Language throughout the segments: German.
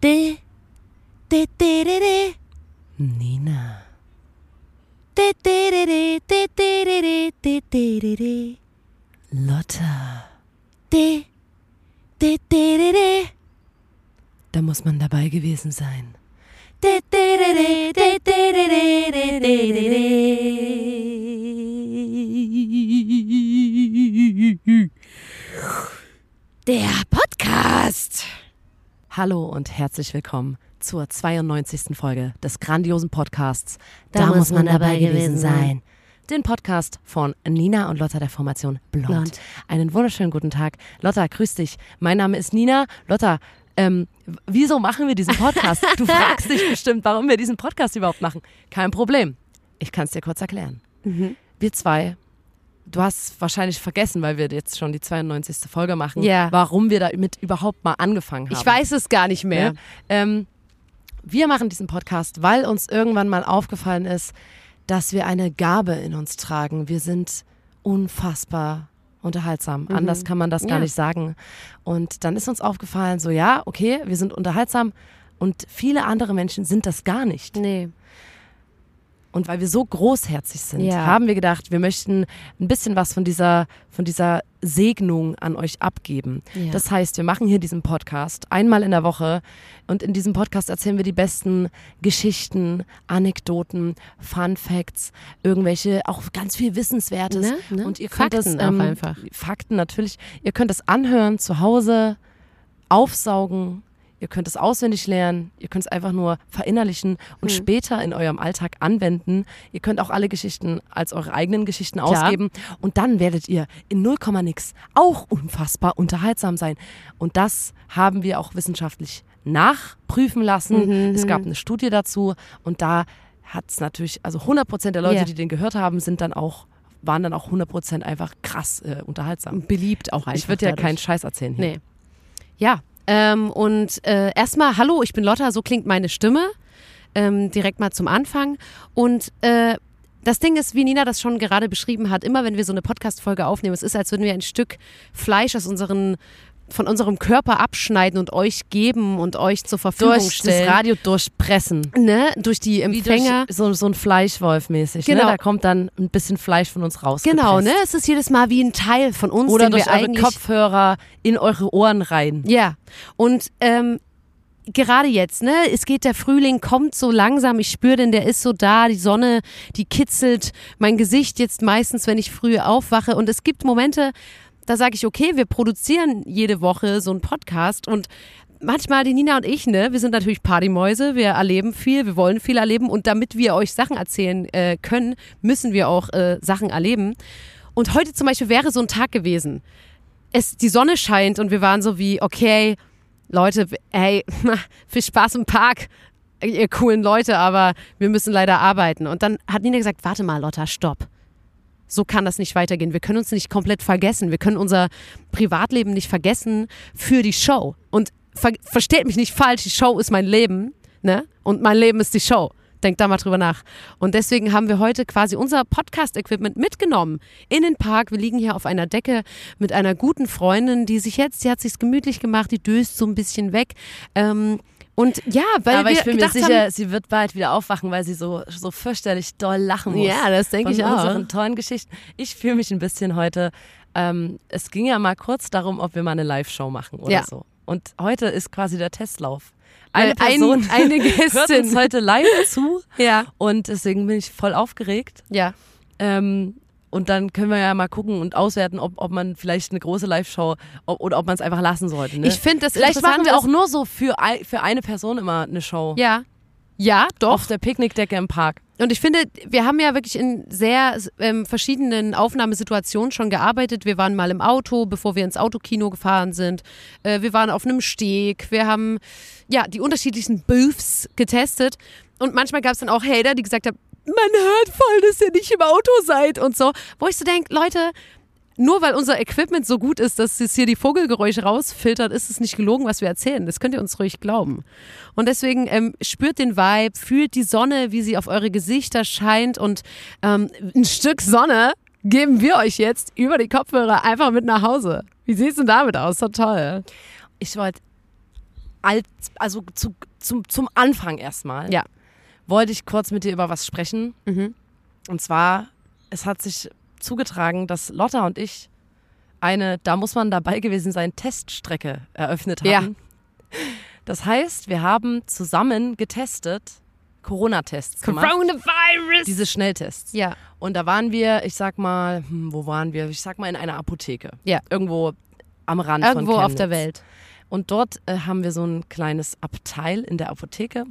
De, de, de, de, de. Nina. De, de, de, de, de, de, de, de, de, de, de. Lotta. De, de, de, de, de. Da muss man dabei gewesen sein. De, de, de, de, de, de, de, de, de, de, de. Der Podcast. Hallo und herzlich willkommen zur 92. Folge des grandiosen Podcasts. Da muss man dabei gewesen sein. Den Podcast von Nina und Lotta der Formation Blond. Blond. Einen wunderschönen guten Tag. Lotta, grüß dich. Mein Name ist Nina. Lotta, ähm, wieso machen wir diesen Podcast? Du fragst dich bestimmt, warum wir diesen Podcast überhaupt machen. Kein Problem. Ich kann es dir kurz erklären. Mhm. Wir zwei, du hast wahrscheinlich vergessen, weil wir jetzt schon die 92. Folge machen, Ja. warum wir damit überhaupt mal angefangen haben. Ich weiß es gar nicht mehr. Ja? Ähm, wir machen diesen Podcast, weil uns irgendwann mal aufgefallen ist, dass wir eine Gabe in uns tragen. Wir sind unfassbar unterhaltsam. Anders kann man das gar Ja. nicht sagen. Und dann ist uns aufgefallen, so ja, okay, wir sind unterhaltsam und viele andere Menschen sind das gar nicht. Nee. Und weil wir so großherzig sind, Ja. haben wir gedacht, wir möchten ein bisschen was von dieser, von dieser Segnung an euch abgeben. Ja. Das heißt, wir machen hier diesen Podcast einmal in der Woche und in diesem Podcast erzählen wir die besten Geschichten, Anekdoten, Fun Facts, irgendwelche, auch ganz viel Wissenswertes. Ne? Ne? Und ihr könnt Fakten das, ähm, einfach. Fakten natürlich. Ihr könnt das anhören zu Hause, aufsaugen. Ihr könnt es auswendig lernen, ihr könnt es einfach nur verinnerlichen und Hm. später in eurem Alltag anwenden. Ihr könnt auch alle Geschichten als eure eigenen Geschichten ausgeben und dann werdet ihr in 0, nix auch unfassbar unterhaltsam sein. Und das haben wir auch wissenschaftlich nachprüfen lassen. Mhm, Es gab eine Studie dazu und da hat es natürlich, also 100% der Leute, Ja. die den gehört haben, sind dann auch waren dann auch 100% einfach krass äh, unterhaltsam. Beliebt auch einfach. Ich würde ja keinen Scheiß erzählen hier. Nee. Ja. Ähm, und äh, erstmal, hallo, ich bin Lotta, so klingt meine Stimme. Ähm, direkt mal zum Anfang. Und äh, das Ding ist, wie Nina das schon gerade beschrieben hat, immer wenn wir so eine Podcast-Folge aufnehmen, es ist, als würden wir ein Stück Fleisch aus unseren, von unserem Körper abschneiden und euch geben und euch zur Verfügung Durch stellen. das Radio durchpressen. ne? Durch die Empfänger. durch so, so ein Fleischwolf mäßig. Genau. Ne? Da kommt dann ein bisschen Fleisch von uns raus. Genau, ne? Es ist jedes Mal wie ein Teil von uns, Oder durch wir eure Kopfhörer in eure Ohren rein. Ja, und ähm, gerade jetzt, ne, es geht der Frühling, kommt so langsam, ich spüre den, der ist so da, die Sonne, die kitzelt mein Gesicht jetzt meistens, wenn ich früh aufwache und es gibt Momente, da sage ich, okay, wir produzieren jede Woche so einen Podcast und manchmal die Nina und ich, ne, wir sind natürlich Partymäuse, wir erleben viel, wir wollen viel erleben und damit wir euch Sachen erzählen äh, können, müssen wir auch äh, Sachen erleben. Und heute zum Beispiel wäre so ein Tag gewesen. Es, die Sonne scheint und wir waren so wie, okay, Leute, hey, viel Spaß im Park, ihr coolen Leute, aber wir müssen leider arbeiten. Und dann hat Nina gesagt, warte mal, Lotta, stopp. So kann das nicht weitergehen. Wir können uns nicht komplett vergessen. Wir können unser Privatleben nicht vergessen für die Show. Und ver versteht mich nicht falsch, die Show ist mein Leben, ne? Und mein Leben ist die Show. Denkt da mal drüber nach. Und deswegen haben wir heute quasi unser Podcast-Equipment mitgenommen in den Park. Wir liegen hier auf einer Decke mit einer guten Freundin, die sich jetzt, die hat sich's gemütlich gemacht, die döst so ein bisschen weg. Ähm, und ja, weil Aber ich bin mir sicher, haben, sie wird bald wieder aufwachen, weil sie so, so fürchterlich doll lachen muss. Ja, das denke ich auch. unseren tollen Geschichten. Ich fühle mich ein bisschen heute. Ähm, es ging ja mal kurz darum, ob wir mal eine Live-Show machen oder Ja. so. Und heute ist quasi der Testlauf. Eine Äh, ein- Person eine hört Gästin. uns heute live zu ja, und deswegen bin ich voll aufgeregt. ja, Ähm, und dann können wir ja mal gucken und auswerten, ob, ob man vielleicht eine große Live-Show ob, oder ob man es einfach lassen sollte. Ne? ich finde das vielleicht machen wir auch nur so für, ein, für eine Person immer eine Show. ja, ja, doch. Auf der Picknickdecke im Park. Und ich finde, wir haben ja wirklich in sehr ähm, verschiedenen Aufnahmesituationen schon gearbeitet. Wir waren mal im Auto, bevor wir ins Autokino gefahren sind. Äh, wir waren auf einem Steg. Wir haben ja die unterschiedlichsten Booths getestet. Und manchmal gab es dann auch Hater, die gesagt haben, man hört voll, dass ihr nicht im Auto seid und so. Wo ich so denke, Leute, nur weil unser Equipment so gut ist, dass es hier die Vogelgeräusche rausfiltert, ist es nicht gelogen, was wir erzählen. Das könnt ihr uns ruhig glauben. Und deswegen ähm, spürt den Vibe, fühlt die Sonne, wie sie auf eure Gesichter scheint und ähm, ein Stück Sonne geben wir euch jetzt über die Kopfhörer einfach mit nach Hause. Wie sieht's denn damit aus? So toll. Ich wollte als, also zu, zum, zum Anfang erstmal, Ja. Wollte ich kurz mit dir über was sprechen. Mhm. Und zwar, es hat sich zugetragen, dass Lotta und ich eine, da muss man dabei gewesen sein, Teststrecke eröffnet Ja. haben. Das heißt, wir haben zusammen getestet, Corona-Tests gemacht, Coronavirus! diese Schnelltests. ja. Und da waren wir, ich sag mal, hm, wo waren wir? Ich sag mal in einer Apotheke. Ja. Irgendwo am Rand Irgendwo von auf der. Welt. Und dort äh, haben wir so ein kleines Abteil in der Apotheke.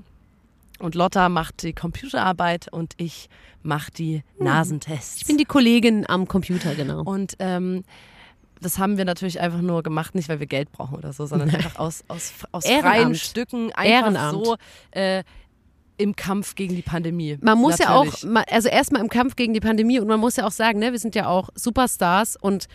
Und Lotta macht die Computerarbeit und ich mache die Nasentests. Hm. Ich bin die Kollegin am Computer, genau. und ähm, das haben wir natürlich einfach nur gemacht, nicht weil wir Geld brauchen oder so, sondern einfach aus, aus, aus freien. Stücken, einfach Ehrenamt. so äh, im Kampf gegen die Pandemie. Man muss ja auch, Natürlich. also erstmal im Kampf gegen die Pandemie und man muss ja auch sagen, ne, wir sind ja auch Superstars und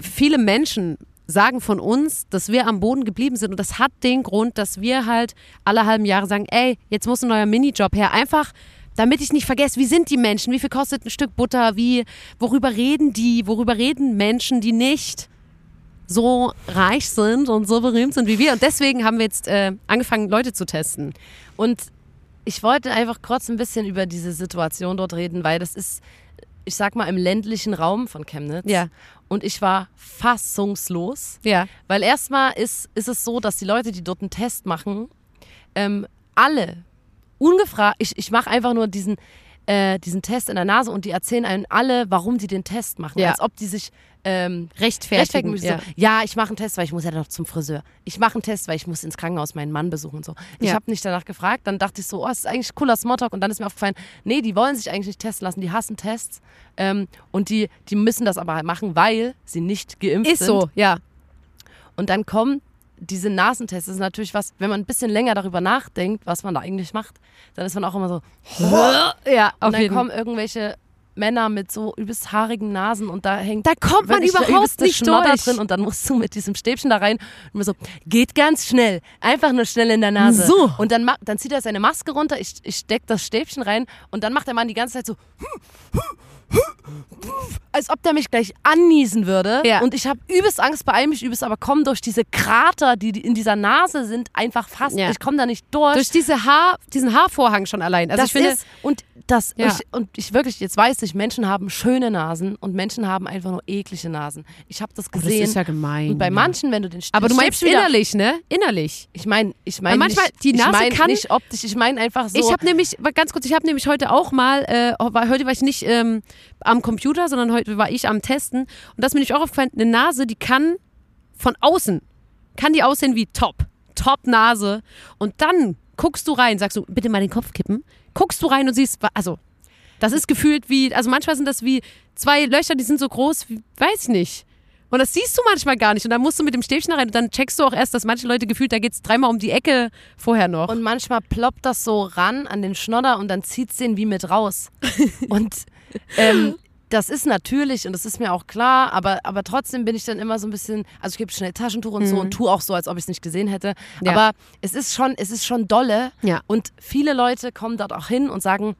viele Menschen sagen von uns, dass wir am Boden geblieben sind. Und das hat den Grund, dass wir halt alle halben Jahre sagen, ey, jetzt muss ein neuer Minijob her, einfach damit ich nicht vergesse, wie sind die Menschen, wie viel kostet ein Stück Butter, wie, worüber reden die, worüber reden Menschen, die nicht so reich sind und so berühmt sind wie wir. Und deswegen haben wir jetzt äh, angefangen, Leute zu testen. Und ich wollte einfach kurz ein bisschen über diese Situation dort reden, weil das ist, ich sag mal, im ländlichen Raum von Chemnitz. Ja. Und ich war fassungslos, Ja. weil erstmal ist, ist es so, dass die Leute, die dort einen Test machen, ähm, alle ungefragt, ich, ich mache einfach nur diesen, äh, diesen Test in der Nase und die erzählen einem alle, warum sie den Test machen. Ja. Als ob die sich ähm, Rechtfertigen. rechtfertigen müssen. ja. So, ja, ich mache einen Test, weil ich muss ja noch zum Friseur. Ich mache einen Test, weil ich muss ins Krankenhaus meinen Mann besuchen und so. Ich Ja. habe nicht danach gefragt. Dann dachte ich so, oh, das ist eigentlich cooler Smalltalk. Und dann ist mir aufgefallen, nee, die wollen sich eigentlich nicht testen lassen. Die hassen Tests. Ähm, und die, die müssen das aber halt machen, weil sie nicht geimpft Ist sind. so, ja. Und dann kommen diese Nasentests. Ist natürlich was, wenn man ein bisschen länger darüber nachdenkt, was man da eigentlich macht, dann ist man auch immer so. Ja, auf und dann jeden kommen irgendwelche Männer mit so übelst haarigen Nasen und da hängt Da kommt man überhaupt nicht Schnodder durch. drin und dann musst du mit diesem Stäbchen da rein und mir so, geht ganz schnell, einfach nur schnell in der Nase. So. Und dann, dann zieht er seine Maske runter, ich, ich steck das Stäbchen rein und dann macht der Mann die ganze Zeit so, als ob der mich gleich anniesen würde. Ja. Und ich habe übelst Angst, beeil mich übelst, aber komme durch diese Krater, die in dieser Nase sind, einfach fast. Ja. Ich komme da nicht durch. Durch diese Haar, diesen Haarvorhang schon allein. Also das ich finde, ist und das Ja. ich, und ich wirklich jetzt weiß ich Menschen haben schöne Nasen und Menschen haben einfach nur eklige Nasen. Ich habe das Oh, das gesehen. ist ja gemein. und bei manchen, wenn du den Aber du meinst innerlich, ne? Innerlich. Ich meine, ich meine manchmal nicht, die Nase ich mein kann- nicht optisch, ich meine einfach so. Ich habe nämlich, ganz kurz, ich habe nämlich heute auch mal, äh, heute war ich nicht ähm, am Computer, sondern heute war ich am Testen. Und das mir nicht auch aufgefallen, eine Nase, die kann von außen, kann die aussehen wie top. Top Nase. Und dann guckst du rein, sagst du, bitte mal den Kopf kippen. Guckst du rein und siehst, also, das ist gefühlt wie, also manchmal sind das wie zwei Löcher, die sind so groß, wie, weiß ich nicht. Und das siehst du manchmal gar nicht. Und dann musst du mit dem Stäbchen rein und dann checkst du auch erst, dass manche Leute gefühlt, da geht's dreimal um die Ecke vorher noch. und manchmal ploppt das so ran an den Schnodder und dann zieht's den wie mit raus. und ähm, das ist natürlich und das ist mir auch klar, aber, aber trotzdem bin ich dann immer so ein bisschen, also ich gebe schnell Taschentuch und so und tue auch so, als ob ich es nicht gesehen hätte. Mhm. Ja. Aber es ist schon, es ist schon dolle. Ja. Und viele Leute kommen dort auch hin und sagen,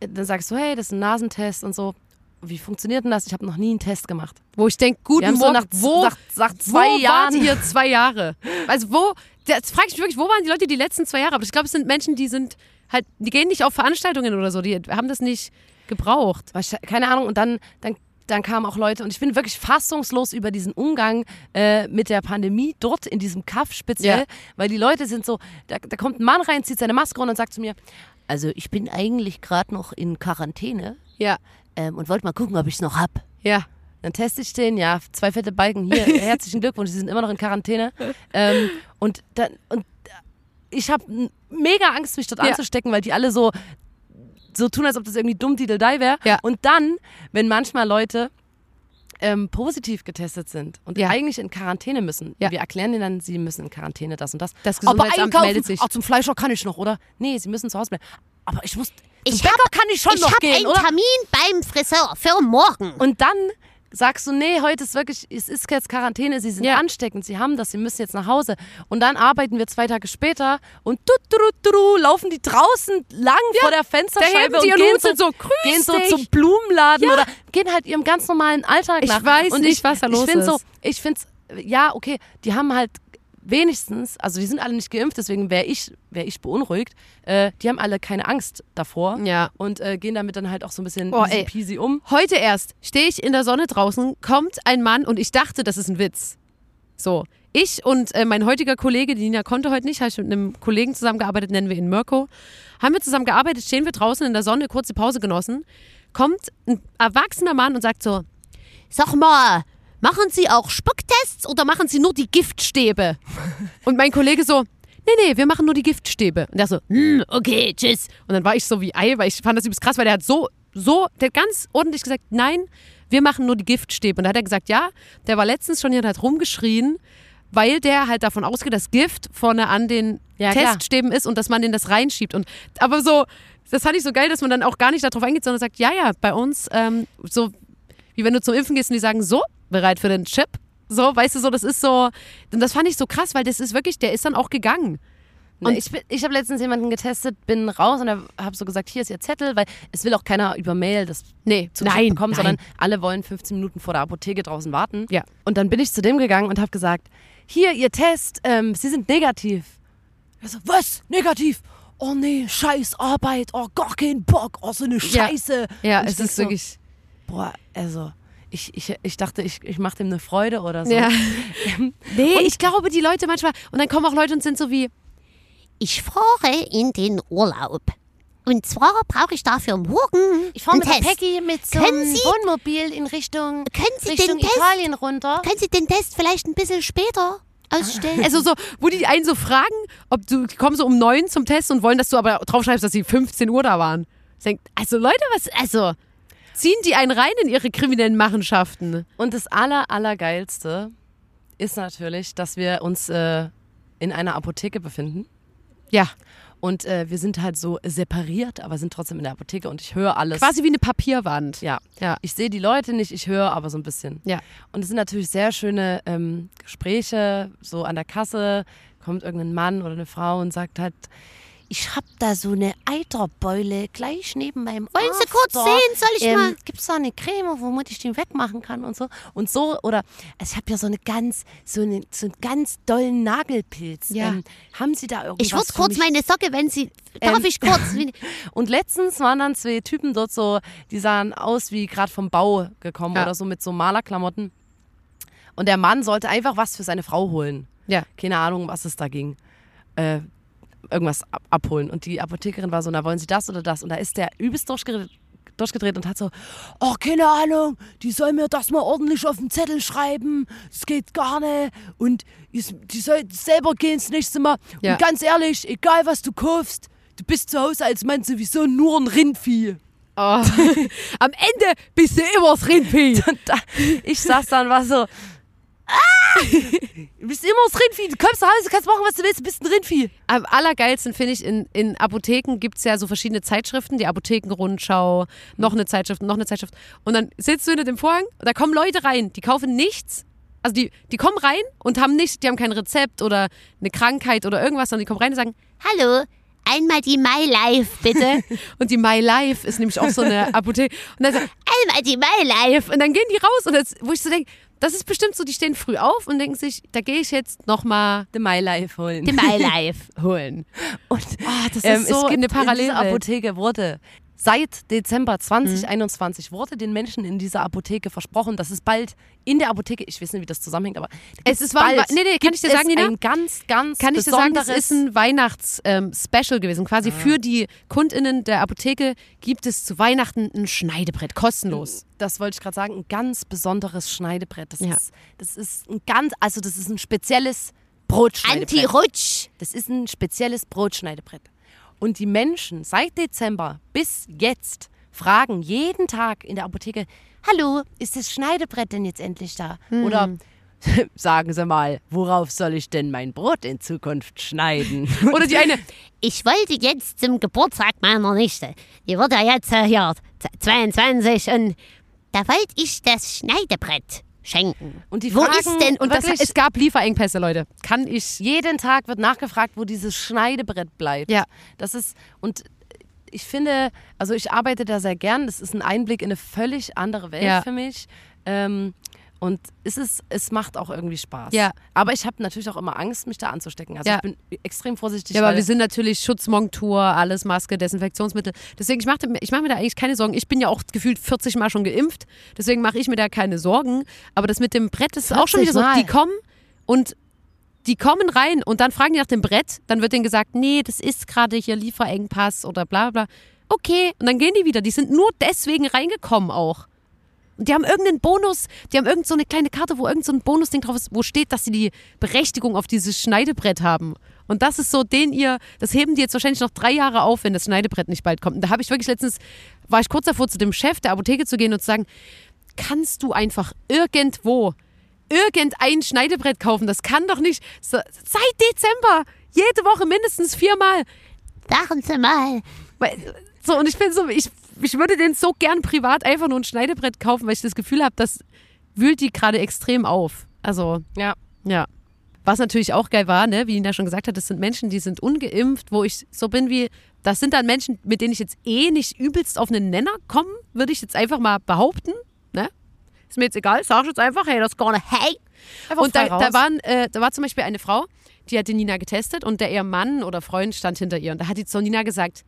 äh, dann sagst du, hey, das ist ein Nasentest und so. Wie funktioniert denn das? Ich habe noch nie einen Test gemacht. Wo ich denke, guten haben so nach, wo, nach, nach zwei wo Jahren. ihr zwei Jahre? Also wo, jetzt frage ich mich wirklich, wo waren die Leute die letzten zwei Jahre? Aber ich glaube, es sind Menschen, die sind halt, die gehen nicht auf Veranstaltungen oder so, die haben das nicht gebraucht. Keine Ahnung, und dann, dann, dann kamen auch Leute, und ich bin wirklich fassungslos über diesen Umgang äh, mit der Pandemie dort in diesem Kaff speziell, Ja. weil die Leute sind so, da, da kommt ein Mann rein, zieht seine Maske runter und sagt zu mir, also ich bin eigentlich gerade noch in Quarantäne Ja, ähm, und wollte mal gucken, ob ich es noch hab. ja. Dann teste ich den, ja, zwei fette Balken hier, herzlichen Glückwunsch, Sie sind immer noch in Quarantäne. Ähm, und dann, und ich habe mega Angst, mich dort Ja. anzustecken, weil die alle so, so tun, als ob das irgendwie dumm Diddle-Die wäre. Ja. Und dann, wenn manchmal Leute ähm, positiv getestet sind und Ja. eigentlich in Quarantäne müssen, Ja. wir erklären denen dann, sie müssen in Quarantäne, das und das. Das Aber Gesundheitsamt einkaufen, meldet sich. Auch zum Fleischer kann ich noch, oder? Nee, sie müssen zu Hause bleiben. Aber ich muss, Ich Bäcker hab- kann ich schon ich noch habe gehen, einen oder? Termin beim Friseur für morgen. Und dann sagst du, nee, heute ist wirklich, es ist jetzt Quarantäne, sie sind Ja. ansteckend, sie haben das, sie müssen jetzt nach Hause. Und dann arbeiten wir zwei Tage später und du, du, du, du, laufen die draußen lang vor der Fensterscheibe und die ihren gehen so, und so, "Grüß gehen so dich." zum Blumenladen oder gehen halt ihrem ganz normalen Alltag Ich nach. weiß und nicht, ich, was da los ich find ist. So, ich finde ja, okay, die haben halt wenigstens, also die sind alle nicht geimpft, deswegen wäre ich, wär ich beunruhigt. Äh, die haben alle keine Angst davor Ja. und äh, gehen damit dann halt auch so ein bisschen Oh, easy peasy um. Heute erst stehe ich in der Sonne draußen, kommt ein Mann und ich dachte, das ist ein Witz. So, ich und äh, mein heutiger Kollege, die Nina konnte heute nicht, habe ich mit einem Kollegen zusammengearbeitet, nennen wir ihn Mirko. Haben wir zusammen gearbeitet, stehen wir draußen in der Sonne, kurze Pause genossen. Kommt ein erwachsener Mann und sagt so: Sag mal, machen Sie auch Spucktests oder machen Sie nur die Giftstäbe? Und mein Kollege so: Nee, nee, wir machen nur die Giftstäbe. Und der so: hm, Okay, tschüss. Und dann war ich so wie Ei, weil ich fand das übelst krass, weil der hat so, so, der hat ganz ordentlich gesagt: Nein, wir machen nur die Giftstäbe. Und da hat er gesagt: Ja, der war letztens schon hier und hat rumgeschrien, weil der halt davon ausgeht, dass Gift vorne an den Ja, klar. Teststäben ist und dass man den das reinschiebt. Und aber so, das fand ich so geil, dass man dann auch gar nicht darauf eingeht, sondern sagt, ja, ja, bei uns, ähm, so wie wenn du zum Impfen gehst und die sagen, so, bereit für den Chip. So, weißt du, so, das ist so, und das fand ich so krass, weil das ist wirklich, der ist dann auch gegangen. Und ich, ich habe letztens jemanden getestet, bin raus und habe so gesagt, hier ist ihr Zettel, weil es will auch keiner über Mail das Nee, zugeschickt nein, bekommen, nein. sondern alle wollen 15 Minuten vor der Apotheke draußen warten. Ja. Und dann bin ich zu dem gegangen und habe gesagt, hier, ihr Test, ähm, Sie sind negativ. Er so, was? Negativ? Oh nee, scheiß Arbeit, oh gar keinen Bock, oh so eine Scheiße. Ja, ich es ist so, wirklich. Boah, also, ich, ich, ich dachte, ich, ich mache dem eine Freude oder so. Ja. Nee, ich glaube, die Leute manchmal, und dann kommen auch Leute und sind so wie, Ich fahre in den Urlaub. Und zwar brauche ich dafür morgen Ich fahre mit der Test. Peggy mit so einem Sie- Wohnmobil in Richtung, Können Sie Richtung den Test- Italien runter. Können Sie den Test vielleicht ein bisschen später ausstellen? also so, wo die einen so fragen, ob du, die kommen so um neun zum Test und wollen, dass du aber draufschreibst, dass sie 15 Uhr da waren. Ich denk, also Leute, was, also, ziehen die einen rein in ihre kriminellen Machenschaften? Und das aller, allergeilste ist natürlich, dass wir uns äh, in einer Apotheke befinden. Ja, Und äh, wir sind halt so separiert, aber sind trotzdem in der Apotheke und ich höre alles. quasi wie eine Papierwand. Ja. Ja. Ich sehe die Leute nicht, ich höre aber so ein bisschen. Ja. Und es sind natürlich sehr schöne ähm, Gespräche. So an der Kasse kommt irgendein Mann oder eine Frau und sagt halt, ich hab da so eine Eiterbeule gleich neben meinem Wollen Sie kurz sehen? Soll ich mal? Gibt es da eine Creme, womit ich den wegmachen kann und so? Und so, oder also ich habe ja so eine ganz, so, eine, so einen ganz dollen Nagelpilz. Ja. Ähm, haben Sie da irgendwas ich würde kurz mich? meine Socke, wenn Sie. Darf Ähm, ich kurz? Und letztens waren dann zwei Typen dort so, die sahen aus wie gerade vom Bau gekommen Ja. oder so mit so Malerklamotten. Und der Mann sollte einfach was für seine Frau holen. Ja. Keine Ahnung, was es da ging. Äh, irgendwas ab abholen. Und die Apothekerin war so, na wollen Sie das oder das? Und da ist der übelst durchgedreht, durchgedreht und hat so, oh, keine Ahnung, die soll mir das mal ordentlich auf den Zettel schreiben. Das geht gar nicht. Und die soll selber gehen das nächste Mal. Ja. Und ganz ehrlich, egal was du kaufst, du bist zu Hause als Mann sowieso nur ein Rindvieh. Oh. Am Ende bist du immer das Rindvieh. Ich saß dann war so, ah, du bist immer das Rindvieh. Du kommst nach Hause, kannst machen, was du willst, du bist ein Rindvieh. Am allergeilsten finde ich, in, in Apotheken gibt es ja so verschiedene Zeitschriften, die Apothekenrundschau, noch eine Zeitschrift, noch eine Zeitschrift. Und dann sitzt du hinter dem Vorhang und da kommen Leute rein, die kaufen nichts. Also die, die kommen rein und haben nicht, die haben kein Rezept oder eine Krankheit oder irgendwas, sondern die kommen rein und sagen, Hallo, einmal die My Life, bitte. und die My Life ist nämlich auch so eine Apotheke. Und dann so, einmal die My Life. und dann gehen die raus und das, wo ich so denke, das ist bestimmt so, die stehen früh auf und denken sich, da gehe ich jetzt nochmal The My Life holen. Die My Life. holen. Und Ah, das ähm, ist so es gibt eine Parallelwelt. Apotheke wurde seit Dezember 2021 wurde den Menschen in dieser Apotheke versprochen, dass es bald in der Apotheke, ich weiß nicht, wie das zusammenhängt, aber Es ist war, bald nee, nee, kann ich dir sagen, Nina? ein ganz, ganz Kann ich dir sagen, das ist ein Weihnachts-Special gewesen. Quasi für die KundInnen der Apotheke gibt es zu Weihnachten ein Schneidebrett, kostenlos. das wollte ich gerade sagen, ein ganz besonderes Schneidebrett. Das, Ja. ist, das ist ein ganz, also das ist ein spezielles Brotschneidebrett. Anti-Rutsch. Das ist ein spezielles Brotschneidebrett. Und die Menschen seit Dezember bis jetzt fragen jeden Tag in der Apotheke, hallo, ist das Schneidebrett denn jetzt endlich da? Oder sagen Sie mal, worauf soll ich denn mein Brot in Zukunft schneiden? Oder die eine, Ich wollte jetzt zum Geburtstag meiner Nichte. Die wird ja jetzt äh, hier z- 22 und da wollte ich das Schneidebrett schenken. Und die Wo fragen ist denn- und das, wirklich, es gab Lieferengpässe, Leute. Kann ich. jeden Tag wird nachgefragt, wo dieses Schneidebrett bleibt. Ja. Das ist, und ich finde, also ich arbeite da sehr gern. Das ist ein Einblick in eine völlig andere Welt Ja. für mich. Ähm, Und es, ist, es macht auch irgendwie Spaß. Ja. Aber ich habe natürlich auch immer Angst, mich da anzustecken. Also Ja. ich bin extrem vorsichtig. Ja, aber wir sind natürlich Schutzmontur, alles Maske, Desinfektionsmittel. Deswegen, ich mache ich mach mir da eigentlich keine Sorgen. Ich bin ja auch gefühlt 40 Mal schon geimpft. Deswegen mache ich mir da keine Sorgen. Aber das mit dem Brett ist auch schon 40 wieder so. Mal? Die kommen und die kommen rein und dann fragen die nach dem Brett. Dann wird denen gesagt, nee, das ist gerade hier Lieferengpass oder bla bla. Okay, und dann gehen die wieder. Die sind nur deswegen reingekommen auch. Und die haben irgendeinen Bonus, die haben irgend so eine kleine Karte, wo irgend so ein Bonusding drauf ist, wo steht, dass sie die Berechtigung auf dieses Schneidebrett haben. Und das ist so, den ihr, das heben die jetzt wahrscheinlich noch drei Jahre auf, wenn das Schneidebrett nicht bald kommt. Und da habe ich wirklich letztens, war ich kurz davor, zu dem Chef der Apotheke zu gehen und zu sagen, kannst du einfach irgendwo irgendein Schneidebrett kaufen? Das kann doch nicht, so, seit Dezember, jede Woche mindestens viermal. Sagen Sie mal. So, und ich bin so, ich, ich würde den so gern privat einfach nur ein Schneidebrett kaufen, weil ich das Gefühl habe, das wühlt die gerade extrem auf. Also, ja. ja. Was natürlich auch geil war, ne, wie Nina schon gesagt hat, das sind Menschen, die sind ungeimpft, wo ich so bin wie, das sind dann Menschen, mit denen ich jetzt eh nicht übelst auf einen Nenner komme, würde ich jetzt einfach mal behaupten. Ne? Ist mir jetzt egal, sag ich jetzt einfach, hey, das gar nicht, hey. Einfach Und da, da, waren, äh, da war zum Beispiel eine Frau, die hat die Nina getestet und der ihr Mann oder Freund stand hinter ihr. Und da hat die zu Nina gesagt,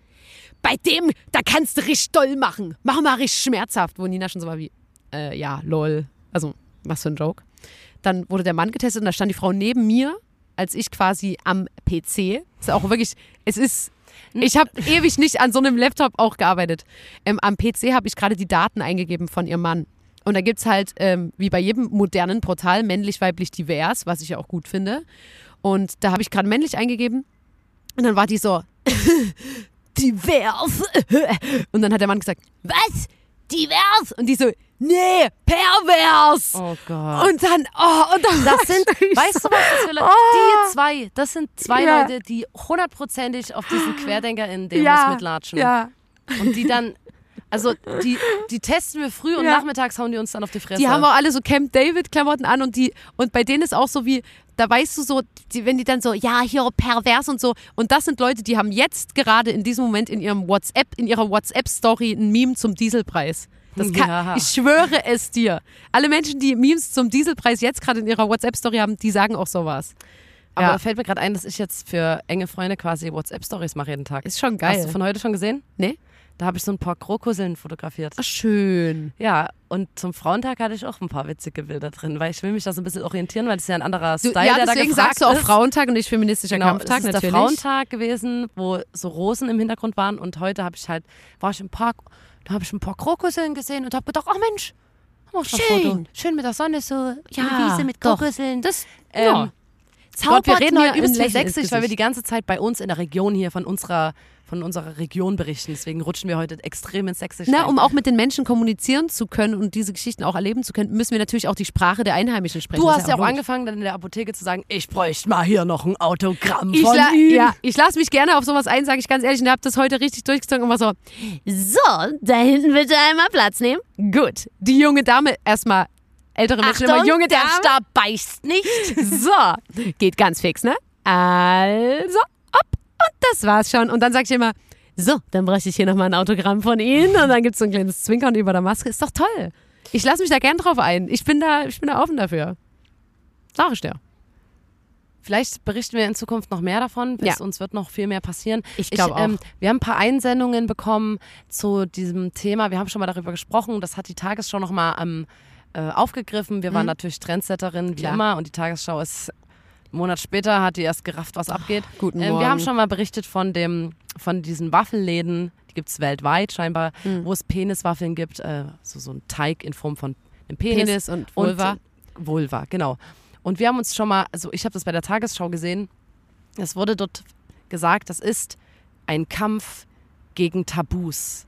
bei dem, da kannst du richtig doll machen. Mach mal richtig schmerzhaft. Wo Nina schon so war wie, äh, ja, lol. Also, was für ein Joke. Dann wurde der Mann getestet und da stand die Frau neben mir, als ich quasi am PC. Ist auch wirklich, es ist, ich habe ewig nicht an so einem Laptop auch gearbeitet. Ähm, am PC habe ich gerade die Daten eingegeben von ihrem Mann. Und da gibt es halt, ähm, wie bei jedem modernen Portal, männlich, weiblich, divers, was ich ja auch gut finde. Und da habe ich gerade männlich eingegeben. Und dann war die so, divers. Und dann hat der Mann gesagt, was? Divers? Und die so, nee, pervers. Oh Gott. Und dann, oh, und dann Das sind, weißt du was, das für Leute? Oh. Die zwei, das sind zwei Ja. Leute, die hundertprozentig auf diesen QuerdenkerInnen-Demos ja, mitlatschen. Ja. Und die dann, also die, die testen wir früh und Ja. nachmittags hauen die uns dann auf die Fresse. Die haben auch alle so Camp David Klamotten an und die und bei denen ist auch so wie da weißt du so, die, wenn die dann so ja hier pervers und so und das sind Leute, die haben jetzt gerade in diesem Moment in ihrem WhatsApp in ihrer WhatsApp Story ein Meme zum Dieselpreis. Das kann, Ja. Ich schwöre es dir. Alle Menschen, die Memes zum Dieselpreis jetzt gerade in ihrer WhatsApp-Story haben, die sagen auch sowas. Aber Ja. fällt mir gerade ein, dass ich jetzt für enge Freunde quasi WhatsApp-Stories mache jeden Tag. Ist schon Hast geil. du von heute schon gesehen? nee? Da habe ich so ein paar Krokusseln fotografiert. Ach, schön. Ja, und zum Frauentag hatte ich auch ein paar witzige Bilder drin, weil ich will mich da so ein bisschen orientieren, weil das ist ja ein anderer Du, Style, ja, der da deswegen gefragt sagst du auch ist. Frauentag und nicht feministischer Genau, Kampftag das ist natürlich. der Frauentag gewesen, wo so Rosen im Hintergrund waren und heute habe ich halt, war ich im Park, da habe ich ein paar Krokusseln gesehen und habe gedacht, ach Mensch, mach ich Schön. Foto. Schön mit der Sonne, so Ja, eine Wiese mit. Krokusseln. Das, Ähm, ja. Gott, wir reden heute übelst viel sächsisch, weil wir die ganze Zeit bei uns in der Region hier von unserer, von unserer Region berichten. Deswegen rutschen wir heute extrem ins Sächsisch Na, um auch mit den Menschen kommunizieren zu können und diese Geschichten auch erleben zu können, müssen wir natürlich auch die Sprache der Einheimischen sprechen. Du hast ja auch logisch. angefangen, dann in der Apotheke zu sagen, ich bräuchte mal hier noch ein Autogramm Ich, von ihm. ja, ich lasse mich gerne auf sowas ein, sage ich ganz ehrlich, und habe das heute richtig durchgezogen und war so, So, da hinten bitte einmal Platz nehmen. gut, die junge Dame, erstmal ältere Menschen, immer Achtung, junge der Dame. Stab beißt nicht. So, geht ganz fix, ne? Also. Und das war's schon. Und dann sag ich immer, so, dann bräuchte ich hier nochmal ein Autogramm von Ihnen. Und dann gibt's so ein kleines Zwinkern über der Maske. Ist doch toll. Ich lasse mich da gern drauf ein. Ich bin da, ich bin da offen dafür. Sag ich dir. Vielleicht berichten wir in Zukunft noch mehr davon. Es, Ja. Uns wird noch viel mehr passieren. Ich glaub auch. wir haben ein paar Einsendungen bekommen zu diesem Thema. Wir haben schon mal darüber gesprochen. Das hat die Tagesschau noch mal ähm, äh, aufgegriffen. Wir waren natürlich Trendsetterin, wie Mhm. Klar. immer. Und die Tagesschau ist einen Monat später, hat die erst gerafft, was abgeht. guten Ähm, Morgen. wir haben schon mal berichtet von, dem, von diesen Waffelläden. Die gibt es weltweit scheinbar, Mhm. wo es Peniswaffeln gibt. Äh, so, so ein Teig in Form von einem Penis. Penis und Vulva. Und, Vulva, genau. Und wir haben uns schon mal, also ich habe das bei der Tagesschau gesehen, es wurde dort gesagt, das ist ein Kampf gegen Tabus.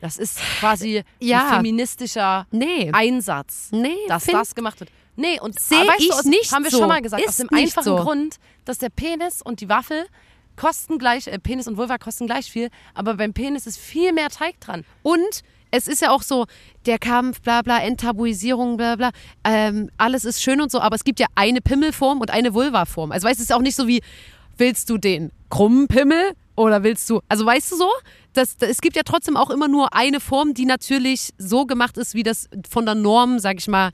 Das ist quasi Ja. ein feministischer nee. Einsatz, Nee, dass das gemacht wird. Nee, und Seh aber weißt ich du, nicht haben wir so. schon mal gesagt, Ist aus dem einfachen so. Grund, dass der Penis und die Waffel kosten gleich, äh, Penis und Vulva kosten gleich viel, aber beim Penis ist viel mehr Teig dran. Und es ist ja auch so, der Kampf, bla bla, Enttabuisierung, bla bla, ähm, alles ist schön und so, aber es gibt ja eine Pimmelform und eine Vulvaform. Also weißt du, es ist auch nicht so wie, willst du den krummen Pimmel oder willst du, also weißt du so, das, das, es gibt ja trotzdem auch immer nur eine Form, die natürlich so gemacht ist, wie das von der Norm, sag ich mal,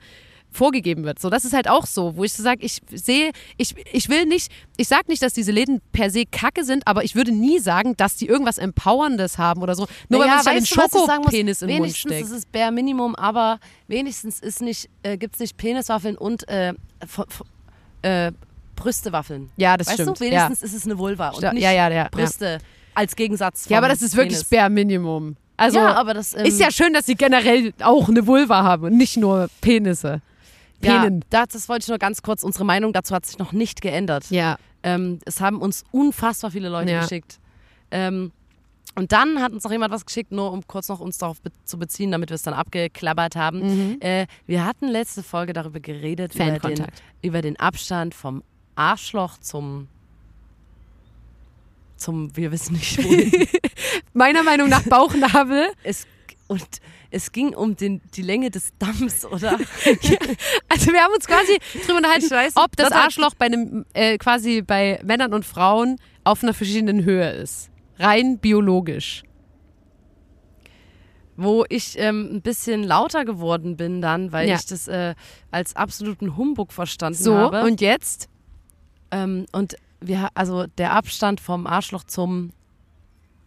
vorgegeben wird. So, das ist halt auch so, wo ich so sage, ich sehe, ich, ich will nicht, ich sage nicht, dass diese Läden per se kacke sind, aber ich würde nie sagen, dass die irgendwas Empowerndes haben oder so. Nur weil Naja, man sich einen? Schokopenis im Mund wenigstens steckt. ist es bare Minimum, aber wenigstens ist nicht, äh, gibt es nicht Peniswaffeln und äh, äh, Brüstewaffeln. Ja, das weißt stimmt. du, wenigstens ist es eine Vulva und Ja, nicht ja, ja, ja. Brüste als Gegensatz Ja, aber das ist wirklich Penis. bare Minimum. Also ja, aber das ähm, ist ja schön, dass sie generell auch eine Vulva haben und nicht nur Penisse. Ja, Penen. das, das wollte ich nur ganz kurz. Unsere Meinung dazu hat sich noch nicht geändert. Ja. Ähm, es haben uns unfassbar viele Leute Ja. geschickt. Ähm, und dann hat uns noch jemand was geschickt, nur um kurz noch uns darauf be zu beziehen, damit wir es dann abgeklappert haben. Mhm. Äh, wir hatten letzte Folge darüber geredet, über den, über den Abstand vom Arschloch zum, zum, wir wissen nicht wohin. Meiner Meinung nach Bauchnabel. es, und es ging um den, die Länge des Damms, oder? Also wir haben uns quasi drüber unterhalten, weiß, ob das Arschloch bei einem, äh, quasi bei Männern und Frauen auf einer verschiedenen Höhe ist. Rein biologisch. wo ich ähm, ein bisschen lauter geworden bin dann, weil Ja. ich das äh, als absoluten Humbug verstanden So, habe. und jetzt? Ähm, und wir, also der Abstand vom Arschloch zum,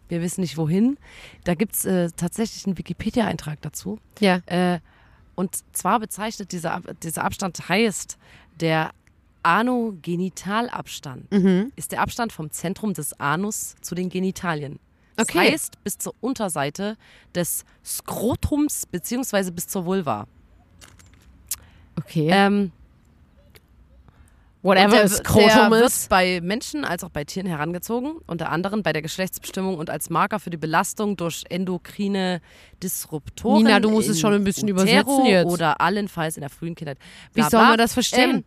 wir wissen nicht wohin, da gibt es äh, tatsächlich einen Wikipedia-Eintrag dazu. Ja. Äh, und zwar bezeichnet dieser, dieser Abstand heißt der Anogenitalabstand. Mhm. Ist der Abstand vom Zentrum des Anus zu den Genitalien. Das Okay. heißt bis zur Unterseite des Skrotums beziehungsweise bis zur Vulva. Okay. Ähm, Whatever der, es der Skrotum wird ist. bei Menschen als auch bei Tieren herangezogen, unter anderem bei der Geschlechtsbestimmung und als Marker für die Belastung durch endokrine Disruptoren. Nina, du musst es schon ein bisschen übersetzen jetzt. Oder allenfalls in der frühen Kindheit. Wie Bla, soll bla. man das verstehen? Ähm,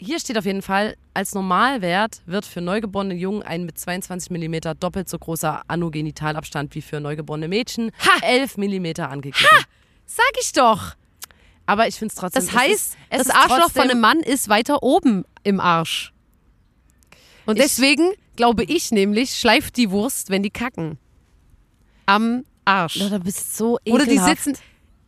hier steht auf jeden Fall, als Normalwert wird für neugeborene Jungen ein mit 22 mm doppelt so großer Anogenitalabstand wie für neugeborene Mädchen Ha! 11 mm angegeben. Sag ich doch. Aber ich finde es trotzdem. Das es heißt, ist, es das ist Arschloch trotzdem, von einem Mann ist weiter oben im Arsch. Und Ich- deswegen glaube ich nämlich, schleift die Wurst, wenn die kacken. Am Arsch. Da bist du so Oder die ekelhaft. sitzen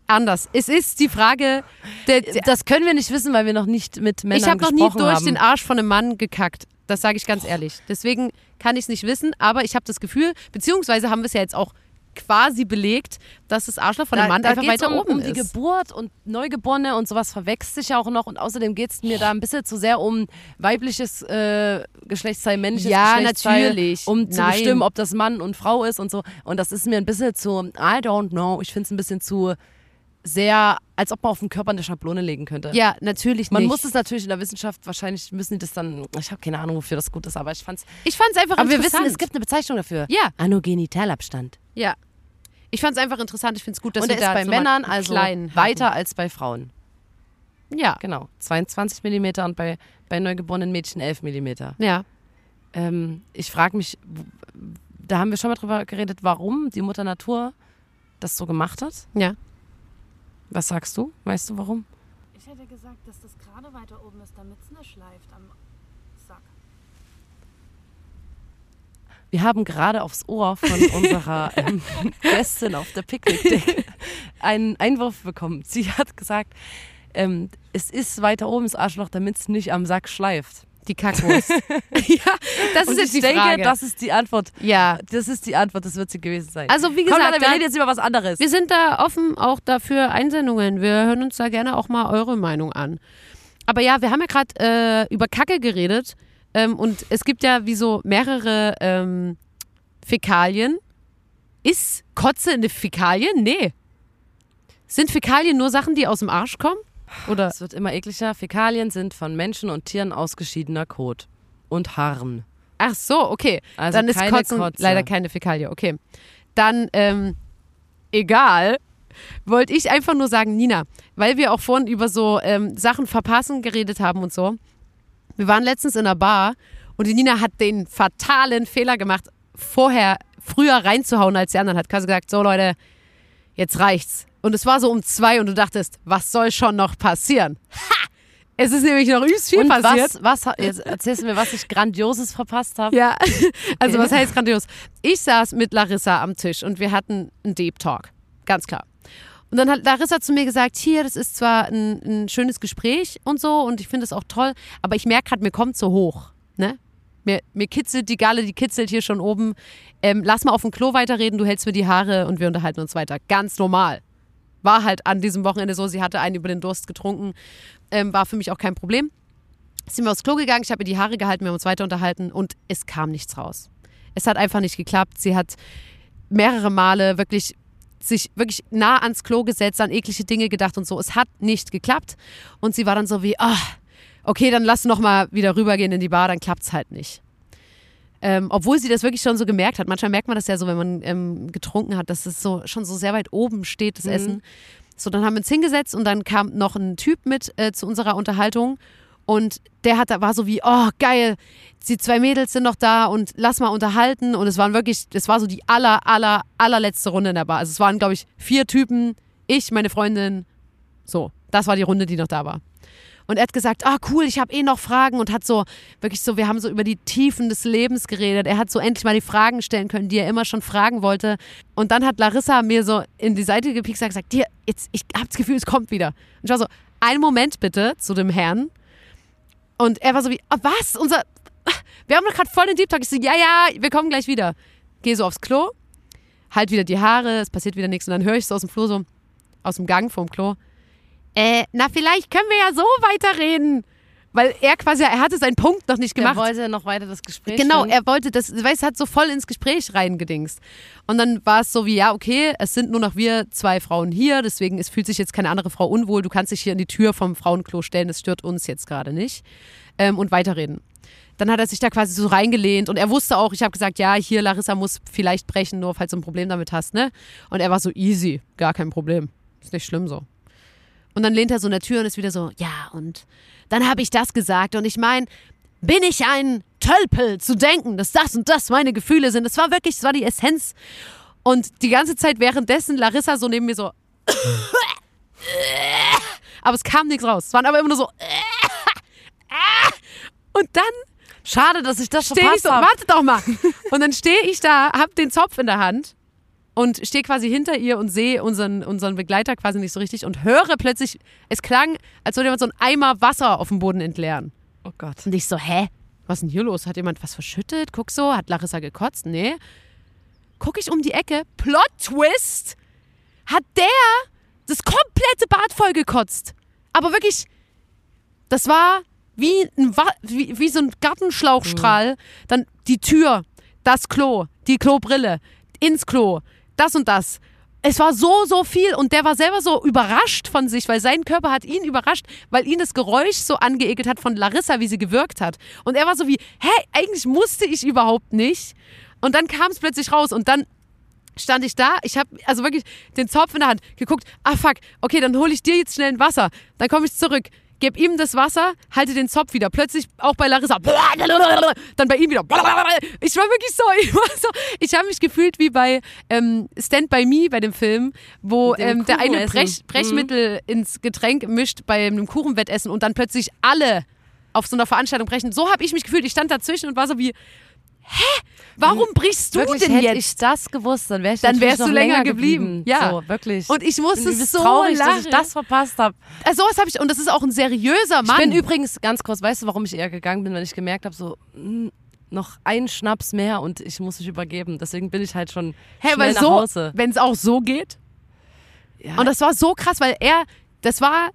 anders. Es ist die Frage, der, der, Das können wir nicht wissen, weil wir noch nicht mit Männern ich habe noch nie gesprochen durch haben. den Arsch von einem Mann gekackt. Das sage ich ganz ehrlich. Deswegen kann ich es nicht wissen, aber ich habe das Gefühl, beziehungsweise haben wir es ja jetzt auch quasi belegt, dass das Arschloch von einem Mann einfach geht's weiter um, oben um die ist. Geburt und Neugeborene und sowas verwechselt sich ja auch noch. Und außerdem geht es mir da ein bisschen zu sehr um weibliches äh, Geschlechtsteil, männliches Ja, Geschlechtsteil. natürlich. Um zu Nein. bestimmen, ob das Mann und Frau ist und so. Und das ist mir ein bisschen zu, I don't know, ich finde es ein bisschen zu sehr, als ob man auf den Körper eine Schablone legen könnte. Ja, natürlich Man nicht. muss es natürlich in der Wissenschaft, wahrscheinlich müssen die das dann, ich habe keine Ahnung, wofür das gut ist, aber ich fand's. ich fand es einfach Aber wir wissen, es gibt eine Bezeichnung dafür. Ja. Anogenitalabstand. Ja. Ich fand es einfach interessant. Ich finde es gut, dass und wir der ist da bei Männern also weiter als bei Frauen. Ja. Genau. 22 mm und bei, bei neugeborenen Mädchen 11 mm. Ja. Ähm, ich frage mich, da haben wir schon mal drüber geredet, warum die Mutter Natur das so gemacht hat. Ja. Was sagst du? Weißt du warum? Ich hätte gesagt, dass das gerade weiter oben ist, damit es nicht schleift am Sack. Wir haben gerade aufs Ohr von unserer ähm, Gästin auf der Picknickdecke einen Einwurf bekommen. Sie hat gesagt, ähm, es ist weiter oben das Arschloch, damit es nicht am Sack schleift. Die Kackwurst. ja, das Und ist jetzt ich die denke, Frage. das ist die Antwort. ja. Das ist die Antwort, das wird sie gewesen sein. Also wie Komm, gesagt, Leute, wir reden jetzt über was anderes. Wir sind da offen auch dafür Einsendungen. Wir hören uns da gerne auch mal eure Meinung an. Aber ja, wir haben ja gerade äh, über Kacke geredet ähm, und es gibt ja wie so mehrere ähm, Fäkalien. Ist Kotze eine Fäkalie? Nee. Sind Fäkalien nur Sachen, die aus dem Arsch kommen? Oder? Es wird immer ekliger. Fäkalien sind von Menschen und Tieren ausgeschiedener Kot und Harn. Ach so, okay. Also Dann ist Kotzen Kotze. leider keine Fäkalie. Okay. Dann, ähm, egal, wollte ich einfach nur sagen, Nina, weil wir auch vorhin über so ähm, Sachen verpassen geredet haben und so. Wir waren letztens in einer Bar und die Nina hat den fatalen Fehler gemacht, vorher früher reinzuhauen als die anderen. Hat quasi gesagt, so Leute, jetzt reicht's. Und es war so um zwei und du dachtest, was soll schon noch passieren? Ha! Es ist nämlich noch übelst viel und passiert. was, was, jetzt erzählst du mir, was ich Grandioses verpasst habe? Ja, also was heißt grandios? Ich saß mit Larissa am Tisch und wir hatten einen Deep Talk, ganz klar. Und dann hat Larissa zu mir gesagt, hier, das ist zwar ein, ein schönes Gespräch und so und ich finde es auch toll, aber ich merke gerade, mir kommt so hoch. Ne? Mir, mir kitzelt die Galle, die kitzelt hier schon oben. Ähm, lass mal auf dem Klo weiterreden, du hältst mir die Haare und wir unterhalten uns weiter. Ganz normal. War halt an diesem Wochenende so, sie hatte einen über den Durst getrunken, ähm, war für mich auch kein Problem. Sind wir aufs Klo gegangen, ich habe ihr die Haare gehalten, wir haben uns weiter unterhalten und es kam nichts raus. Es hat einfach nicht geklappt. Sie hat mehrere Male wirklich sich wirklich nah ans Klo gesetzt, an eklige Dinge gedacht und so. Es hat nicht geklappt. Und sie war dann so wie, ah, okay, dann lass noch mal wieder rübergehen in die Bar, dann klappt's halt nicht. Ähm, obwohl sie das wirklich schon so gemerkt hat. Manchmal merkt man das ja so, wenn man ähm, getrunken hat, dass es so schon so sehr weit oben steht, das Essen. So, dann haben wir uns hingesetzt und dann kam noch ein Typ mit äh, zu unserer Unterhaltung und der hat, war so wie, oh geil, die zwei Mädels sind noch da und lass mal unterhalten. Und es waren wirklich, es war so die aller, aller, allerletzte Runde in der Bar. Also es waren, glaube ich, vier Typen, ich, meine Freundin, so. Das war die Runde, die noch da war. Und er hat gesagt, ah cool, ich habe eh noch Fragen und hat so wirklich so, wir haben so über die Tiefen des Lebens geredet. Er hat so endlich mal die Fragen stellen können, die er immer schon fragen wollte. Und dann hat Larissa mir so in die Seite gepiekst und gesagt, dir, jetzt, ich habe das Gefühl, es kommt wieder. Und ich war so, einen Moment bitte zu dem Herrn. Und er war so wie, ah, was? Unser, wir haben doch gerade voll den Deep Talk. Ich so, ja, ja, wir kommen gleich wieder. Geh so aufs Klo, halt wieder die Haare, es passiert wieder nichts. Und dann höre ich so aus dem Flur so, aus dem Gang vorm Klo, äh, na, vielleicht können wir ja so weiterreden. Weil er quasi, er hatte seinen Punkt noch nicht Er gemacht. wollte noch weiter das Gespräch Genau, führen. er wollte das, weiß, hat so voll ins Gespräch reingedingst. Und dann war es so wie, ja, okay, es sind nur noch wir zwei Frauen hier, deswegen es fühlt sich jetzt keine andere Frau unwohl. Du kannst dich hier in die Tür vom Frauenklo stellen, das stört uns jetzt gerade nicht. Ähm, und weiterreden. Dann hat er sich da quasi so reingelehnt und er wusste auch, ich habe gesagt, ja, hier, Larissa muss vielleicht brechen, nur falls du ein Problem damit hast, ne? Und er war so easy, gar kein Problem. Ist nicht schlimm so. Und dann lehnt er so in der Tür und ist wieder so, ja, und dann habe ich das gesagt und ich meine, bin ich ein Tölpel zu denken, dass das und das meine Gefühle sind. Das war wirklich, das war die Essenz. Und die ganze Zeit währenddessen Larissa so neben mir so. Aber es kam nichts raus. Es waren aber immer nur so. Und dann Schade, dass ich das stehe ich verpasst so, warte doch mal. Und dann stehe ich da, hab den Zopf in der Hand und stehe quasi hinter ihr und sehe unseren, unseren Begleiter quasi nicht so richtig und höre plötzlich, es klang, als würde jemand so einen Eimer Wasser auf dem Boden entleeren. Oh Gott. Und ich so, hä? Was ist denn hier los? Hat jemand was verschüttet? Guck so, hat Larissa gekotzt? Nee. Guck ich um die Ecke, Plot Twist, hat der das komplette Bad voll gekotzt. Aber wirklich, das war wie, ein wie, wie so ein Gartenschlauchstrahl. Dann die Tür, das Klo, die Klobrille, ins Klo, das und das. Es war so, so viel und der war selber so überrascht von sich, weil sein Körper hat ihn überrascht, weil ihn das Geräusch so angeekelt hat von Larissa, wie sie gewirkt hat. Und er war so wie, hä, eigentlich musste ich überhaupt nicht. Und dann kam es plötzlich raus und dann stand ich da, ich habe also wirklich den Zopf in der Hand geguckt, ah fuck, okay, dann hole ich dir jetzt schnell ein Wasser. Dann komme ich zurück, gebe ihm das Wasser, halte den Zopf wieder. Plötzlich auch bei Larissa, dann bei ihm wieder. Ich war wirklich so, ich war so, ich habe mich gefühlt wie bei ähm, Stand By Me bei dem Film, wo ähm, der eine. Brech, Brechmittel ins Getränk mischt bei einem Kuchenwettessen und dann plötzlich alle auf so einer Veranstaltung brechen. So habe ich mich gefühlt. Ich stand dazwischen und war so wie, hä, warum brichst du Wirklich, denn hätte jetzt? ich das gewusst, dann wäre ich Dann wärst du länger länger geblieben. Ja. So, wirklich. Und ich musste so traurig, lachen. dass ich das verpasst habe. Also sowas habe ich, und das ist auch ein seriöser Mann. Ich bin übrigens ganz kurz, weißt du, warum ich eher gegangen bin, wenn ich gemerkt habe, so mh, noch ein Schnaps mehr und ich muss mich übergeben. Deswegen bin ich halt schon Hä, schnell weil nach so, Hause. wenn es auch so geht. Ja, Und das war so krass, weil er, das war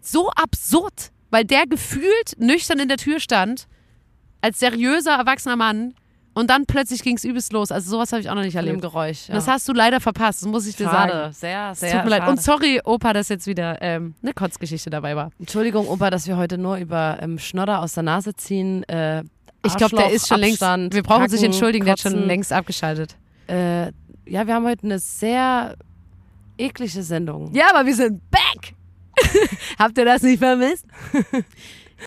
so absurd, weil der gefühlt nüchtern in der Tür stand, als seriöser, erwachsener Mann. Und dann plötzlich ging es übelst los. Also sowas habe ich auch noch nicht erlebt. Geräusch. Ja. Das hast du leider verpasst, das muss ich dir schade. sagen. Sehr, sehr Tut mir leid. Und sorry, Opa, dass jetzt wieder ähm, eine Kotzgeschichte dabei war. Entschuldigung, Opa, dass wir heute nur über ähm, Schnodder aus der Nase ziehen. Äh, Ich glaube, der ist schon längst. Abstand, Wir brauchen Kacken, entschuldigen, der hat schon Kotzen. längst abgeschaltet. Äh, ja, wir haben heute eine sehr eklige Sendung. Ja, aber wir sind back! Habt ihr das nicht vermisst?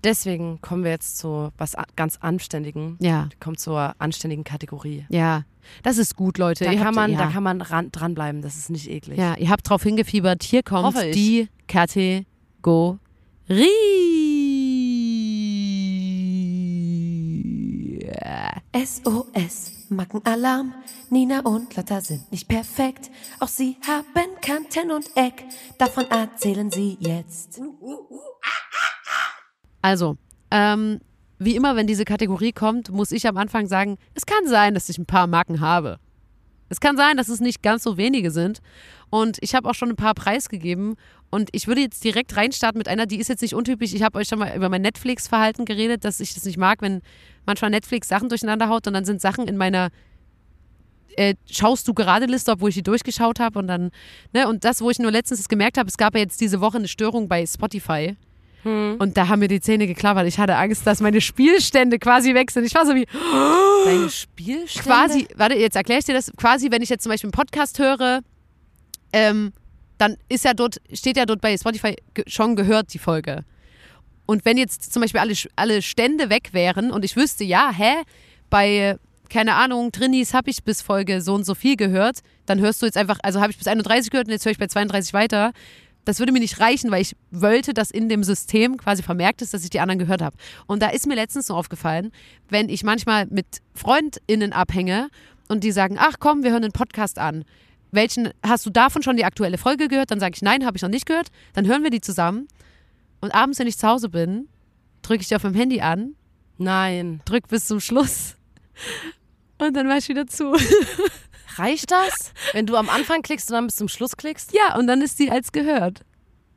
Deswegen kommen wir jetzt zu was ganz Anständigen. Ja, Kommt zur anständigen Kategorie. ja. Das ist gut, Leute. Da Ihr kann, habt- man, ja. da kann man ran, dranbleiben, das ist nicht eklig. Ja, ihr habt drauf hingefiebert. Hier kommt Hoffe ich. die Kategorie. SOS, Mackenalarm. Nina und Lotta sind nicht perfekt, auch sie haben Kanten und Eck, davon erzählen sie jetzt. Also, ähm, wie immer, wenn diese Kategorie kommt, muss ich am Anfang sagen, es kann sein, dass ich ein paar Marken habe. Es kann sein, dass es nicht ganz so wenige sind. Und ich habe auch schon ein paar preisgegeben. Und ich würde jetzt direkt reinstarten mit einer, die ist jetzt nicht untypisch. Ich habe euch schon mal über mein Netflix-Verhalten geredet, dass ich das nicht mag, wenn manchmal Netflix Sachen durcheinander haut und dann sind Sachen in meiner äh, schaust du gerade Liste, obwohl ich die durchgeschaut habe und dann, ne, und das, wo ich nur letztens gemerkt habe, es gab ja jetzt diese Woche eine Störung bei Spotify. Und da haben mir die Zähne geklappert. Ich hatte Angst, dass meine Spielstände quasi weg sind. Ich war so wie, Deine Spielstände? quasi, warte, jetzt erkläre ich dir das, quasi, wenn ich jetzt zum Beispiel einen Podcast höre, ähm, dann ist ja dort, steht ja dort bei Spotify schon gehört, die Folge. Und wenn jetzt zum Beispiel alle, alle Stände weg wären und ich wüsste, ja, hä, bei, keine Ahnung, Trinis habe ich bis Folge so und so viel gehört, dann hörst du jetzt einfach, also habe ich bis 31 gehört und jetzt höre ich bei 32 weiter. Das würde mir nicht reichen, weil ich wollte, dass in dem System quasi vermerkt ist, dass ich die anderen gehört habe. Und da ist mir letztens so aufgefallen, wenn ich manchmal mit FreundInnen abhänge und die sagen, ach komm, wir hören den Podcast an. Welchen, hast du davon schon die aktuelle Folge gehört? Dann sage ich, nein, habe ich noch nicht gehört. Dann hören wir die zusammen. Und abends, wenn ich zu Hause bin, drücke ich die auf meinem Handy an, Nein. drück bis zum Schluss. Und dann war ich wieder zu. Reicht das? Wenn du am Anfang klickst und dann bis zum Schluss klickst? Ja, und dann ist die als gehört.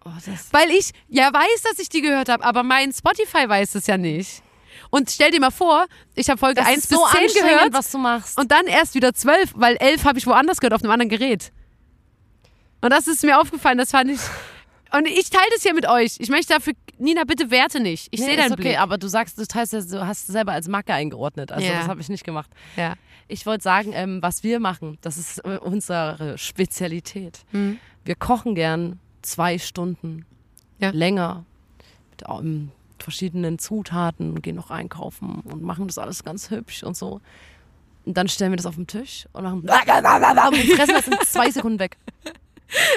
Oh, Weil ich ja weiß, dass ich die gehört habe, aber mein Spotify weiß es ja nicht. Und stell dir mal vor, ich habe Folge das 1 ist bis so 10 anstrengend, gehört was du machst. und dann erst wieder 12, weil 11 habe ich woanders gehört, auf einem anderen Gerät. Und das ist mir aufgefallen, das fand ich. Und ich teile das hier mit euch. Ich möchte dafür, Nina, bitte werte nicht. Ich Nee, sehe deinen okay, Blick. aber du sagst, du teilst ja, du hast es selber als Macke eingeordnet. Also Ja. das habe ich nicht gemacht. Ja. Ich wollte sagen, ähm, was wir machen, das ist äh, unsere Spezialität. Hm. Wir kochen gern zwei Stunden Ja. länger mit ähm, verschiedenen Zutaten, gehen noch einkaufen und machen das alles ganz hübsch und so. Und dann stellen wir das auf den Tisch und machen und fressen das in zwei Sekunden weg.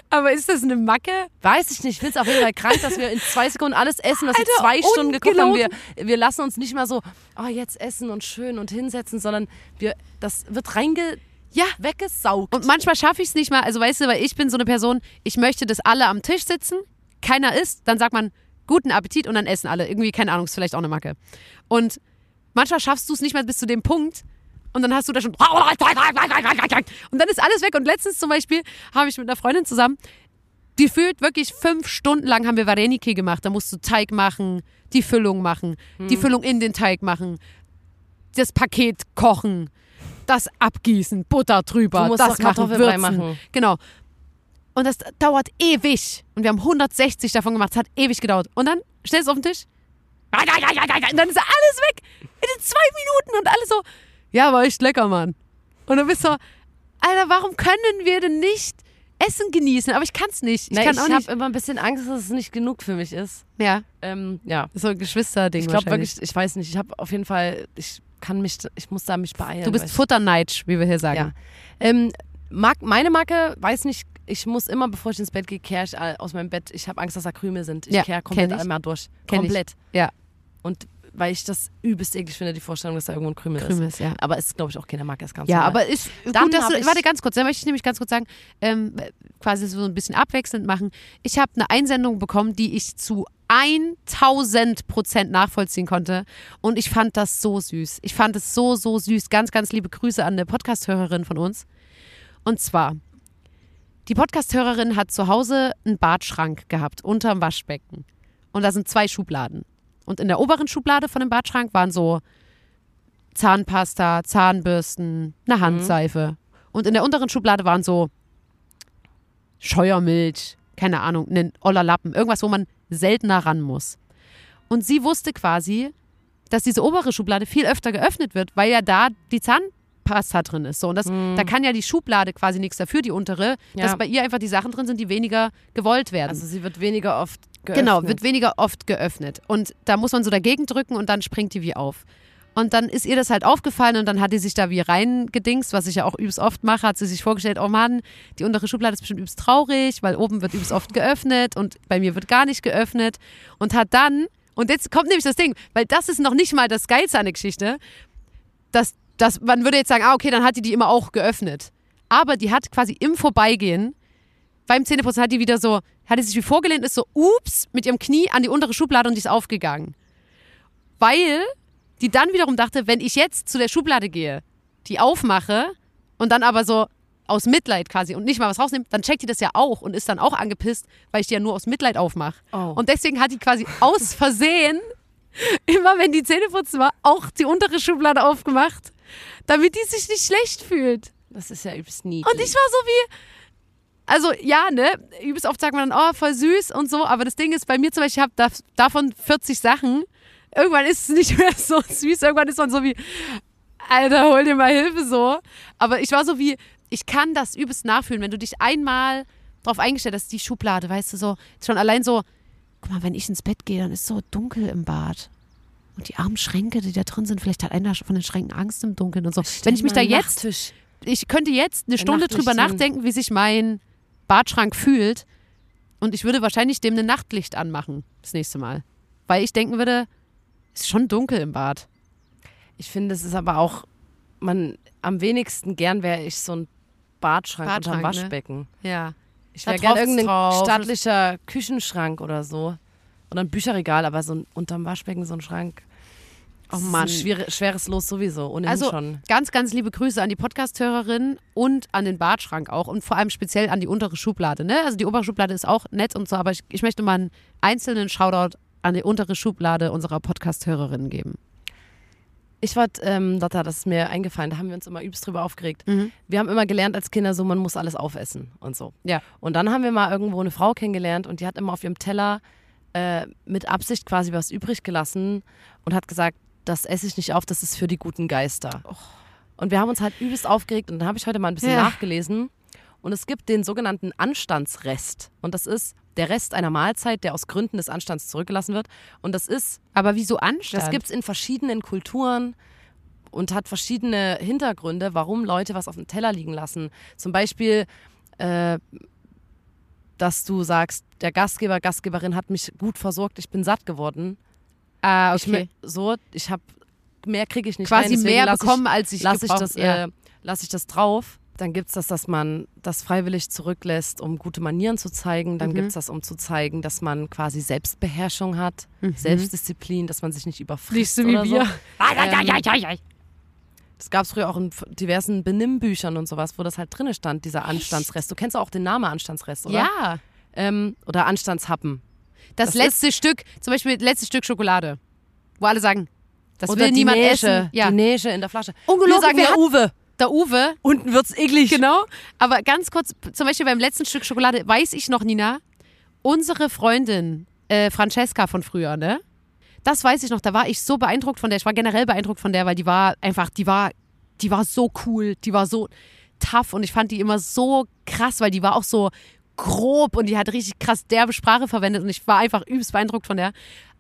Aber ist das eine Macke? Weiß ich nicht. Ich finde es auf jeden Fall krank, dass wir in zwei Sekunden alles essen, was wir Alter, zwei Stunden geguckt haben. Wir, wir lassen uns nicht mal so, oh, jetzt essen und schön und hinsetzen, sondern wir, das wird reinge, Ja. weggesaugt. Und manchmal schaffe ich es nicht mal. Also weißt du, weil ich bin so eine Person, ich möchte, dass alle am Tisch sitzen, keiner isst, dann sagt man guten Appetit und dann essen alle. Irgendwie, keine Ahnung, ist vielleicht auch eine Macke. Und manchmal schaffst du es nicht mal bis zu dem Punkt und dann hast du da schon und dann ist alles weg. Und letztens zum Beispiel habe ich mit einer Freundin zusammen, die fühlt wirklich fünf Stunden lang haben wir Vareniki gemacht. Da musst du Teig machen, die Füllung machen, die Füllung in den Teig machen, das Paket kochen, das abgießen, Butter drüber, das machen, würzen. machen. Genau. Und das dauert ewig. Und wir haben 160 davon gemacht. Es hat ewig gedauert. Und dann stellst du es auf den Tisch. Und dann ist alles weg. In den zwei Minuten. Und alles so, ja, war echt lecker, Mann. Und du bist so, Alter, warum können wir denn nicht Essen genießen? Aber ich kann es nicht. Ich kann ich auch habe nicht. immer ein bisschen Angst, dass es nicht genug für mich ist. Ja, Ähm, ja. so ein Geschwisterding Ich glaube wirklich, ich weiß nicht, ich habe auf jeden Fall, ich kann mich, ich muss da mich beeilen. Du bist ich- Futterneitsch, wie wir hier sagen. Ja. Ähm, Mark, meine Marke, weiß nicht, ich muss immer, bevor ich ins Bett gehe, kehre ich aus meinem Bett. Ich habe Angst, dass da Krümel sind. Ich Ja, kehre komplett kenn ich. einmal durch. Kenn ich. komplett. Ja, Und weil ich das übelst eklig finde, die Vorstellung, dass da irgendwo ein Krümel, Krümel ist. ist, ja. Aber ist, glaube ich, auch keine Marke, ist ganz Ja, normal. aber ist Dann gut, dass du, ich- warte ganz kurz, da möchte ich nämlich ganz kurz sagen, ähm, quasi so ein bisschen abwechselnd machen. Ich habe eine Einsendung bekommen, die ich zu 1000 Prozent nachvollziehen konnte und ich fand das so süß. Ich fand es so, so süß. Ganz, ganz liebe Grüße an eine Podcast-Hörerin von uns. Und zwar, die Podcast-Hörerin hat zu Hause einen Badschrank gehabt, unterm Waschbecken. Und da sind zwei Schubladen. Und in der oberen Schublade von dem Badschrank waren so Zahnpasta, Zahnbürsten, eine Handseife. Und in der unteren Schublade waren so Scheuermilch, keine Ahnung, ein oller Lappen, irgendwas, wo man seltener ran muss. Und sie wusste quasi, dass diese obere Schublade viel öfter geöffnet wird, weil ja da die Zahnpasta drin ist. So, und das, da kann ja die Schublade quasi nichts dafür, die untere, Ja. dass bei ihr einfach die Sachen drin sind, die weniger gewollt werden. also sie wird weniger oft geöffnet. Genau, wird weniger oft geöffnet. Und da muss man so dagegen drücken und dann springt die wie auf. Und dann ist ihr das halt aufgefallen und dann hat die sich da wie reingedingst, was ich ja auch übelst oft mache, hat sie sich vorgestellt, oh Mann, die untere Schublade ist bestimmt übelst traurig, weil oben wird übelst oft geöffnet und bei mir wird gar nicht geöffnet. Und hat dann, und jetzt kommt nämlich das Ding, weil das ist noch nicht mal das Geilste an der Geschichte, dass, dass man würde jetzt sagen, ah, okay, dann hat die die immer auch geöffnet. Aber die hat quasi im Vorbeigehen beim Zähneputzen hat die wieder so, hat die sich wie vorgelehnt, ist so, ups, mit ihrem Knie an die untere Schublade und die ist aufgegangen. Weil die dann wiederum dachte, wenn ich jetzt zu der Schublade gehe, die aufmache und dann aber so aus Mitleid quasi und nicht mal was rausnehme, dann checkt die das ja auch und ist dann auch angepisst, weil ich die ja nur aus Mitleid aufmache. Oh. Und deswegen hat die quasi aus Versehen, immer wenn die Zähne putzen war, auch die untere Schublade aufgemacht, damit die sich nicht schlecht fühlt. Das ist ja übelst nie. Und ich war so wie, also ja, ne, übelst oft sagt man dann, oh, voll süß und so, aber das Ding ist, bei mir zum Beispiel, ich habe da, davon 40 Sachen, irgendwann ist es nicht mehr so süß, irgendwann ist man so wie, Alter, hol dir mal Hilfe so. Aber ich war so wie, ich kann das übelst nachfühlen, wenn du dich einmal drauf eingestellt hast, die Schublade, weißt du, so, schon allein so, guck mal, wenn ich ins Bett gehe, dann ist so dunkel im Bad. Und die armen Schränke, die da drin sind, vielleicht hat einer von den Schränken Angst im Dunkeln und so. Wenn ich mich da jetzt ich könnte jetzt eine Stunde drüber nachdenken, wie sich mein Badschrank fühlt. Und ich würde wahrscheinlich dem ein Nachtlicht anmachen das nächste Mal. Weil ich denken würde, es ist schon dunkel im Bad. Ich finde, es ist aber auch, man, am wenigsten gern wäre ich so ein Badschrank, Badschrank, unterm ne? Waschbecken. Ja. Ich wäre gern irgendein drauf. stattlicher Küchenschrank oder so. Oder ein Bücherregal, aber so ein, unterm Waschbecken so ein Schrank. Oh Das ist Mann. ein schwere, schweres Los sowieso, ohnehin Also schon. ganz, ganz liebe Grüße an die Podcast-Hörerin und an den Badschrank auch und vor allem speziell an die untere Schublade. Ne? Also die obere Schublade ist auch nett und so, aber ich, ich möchte mal einen einzelnen Shoutout an die untere Schublade unserer Podcast-Hörerinnen geben. Ich wollte, ähm, Lotta, das ist mir eingefallen, da haben wir uns immer übelst drüber aufgeregt. Mhm. Wir haben immer gelernt als Kinder so, man muss alles aufessen und so. Ja. Und dann haben wir mal irgendwo eine Frau kennengelernt und die hat immer auf ihrem Teller äh, mit Absicht quasi was übrig gelassen und hat gesagt, das esse ich nicht auf, das ist für die guten Geister. Und wir haben uns halt übelst aufgeregt und dann habe ich heute mal ein bisschen Ja. nachgelesen und es gibt den sogenannten Anstandsrest und das ist der Rest einer Mahlzeit, der aus Gründen des Anstands zurückgelassen wird und das ist Aber wieso Anstand? das gibt es in verschiedenen Kulturen und hat verschiedene Hintergründe, warum Leute was auf dem Teller liegen lassen. Zum Beispiel, äh, dass du sagst, der Gastgeber, Gastgeberin hat mich gut versorgt, ich bin satt geworden. Ah, Ich, okay. mö- so, ich habe mehr kriege ich nicht Quasi deswegen mehr bekommen, als ich ich, lass ich das, ja. äh, lass ich das drauf. Dann gibt es das, dass man das freiwillig zurücklässt, um gute Manieren zu zeigen. Dann Mhm. gibt es das, um zu zeigen, dass man quasi Selbstbeherrschung hat, Selbstdisziplin, dass man sich nicht überfrisst Mhm. Nicht so wie oder wir. so. Das gab es früher auch in diversen Benimmbüchern und sowas, wo das halt drinne stand, dieser Anstandsrest. Du kennst auch den Namen Anstandsrest, oder? Ja. Ähm, oder Anstandshappen. Das, Das letzte Stück, zum Beispiel das letzte Stück Schokolade, wo alle sagen, das oder will die niemand Näsche, essen. Ja. Die Näsche in der Flasche. Ungelogen, Wir sagen ja hat- Uwe. Der Uwe, Unten wird's eklig. genau. Aber ganz kurz, zum Beispiel beim letzten Stück Schokolade, weiß ich noch, Nina, unsere Freundin äh, Francesca von früher, ne? Das weiß ich noch, da war ich so beeindruckt von der. Ich war generell beeindruckt von der, weil die war einfach, die war, die war so cool, die war so tough und ich fand die immer so krass, weil die war auch so grob und die hat richtig krass derbe Sprache verwendet und ich war einfach übelst beeindruckt von der.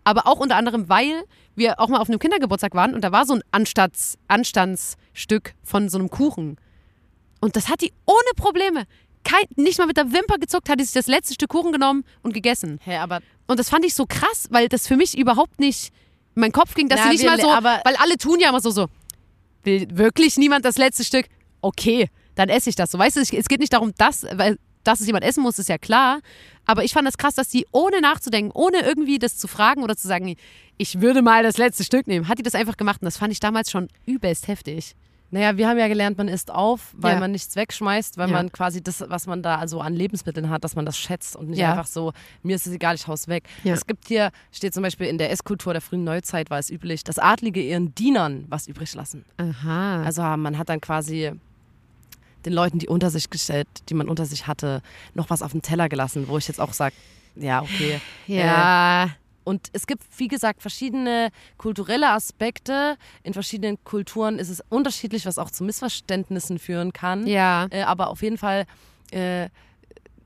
Aber auch unter anderem, weil wir auch mal auf einem Kindergeburtstag waren und da war so ein Anstands, Anstandsstück von so einem Kuchen. Und das hat die ohne Probleme, kein, nicht mal mit der Wimper gezuckt, hat die sich das letzte Stück Kuchen genommen und gegessen. Hä, aber Und das fand ich so krass, weil das für mich überhaupt nicht in meinen Kopf ging, dass Na, sie nicht wir mal so, aber- weil alle tun ja immer so, so, will wirklich niemand das letzte Stück? Okay, dann esse ich das. So, weißt du, es geht nicht darum, dass, weil, dass es jemand essen muss, ist ja klar. Aber ich fand das krass, dass die ohne nachzudenken, ohne irgendwie das zu fragen oder zu sagen, ich würde mal das letzte Stück nehmen, hat die das einfach gemacht. Und das fand ich damals schon übelst heftig. naja, wir haben ja gelernt, man isst auf, weil Ja. man nichts wegschmeißt, weil Ja. man quasi das, was man da also an Lebensmitteln hat, dass man das schätzt und nicht Ja. einfach so, mir ist es egal, ich hau's weg. Ja. Es gibt hier, steht zum Beispiel in der Esskultur der frühen Neuzeit war es üblich, dass Adlige ihren Dienern was übrig lassen. Aha. Also man hat dann quasi den Leuten, die unter sich gestellt, die man unter sich hatte, noch was auf den Teller gelassen, wo ich jetzt auch sage, ja, okay. ja. Und es gibt, wie gesagt, verschiedene kulturelle Aspekte. In verschiedenen Kulturen ist es unterschiedlich, was auch zu Missverständnissen führen kann. ja. Äh, aber auf jeden Fall äh,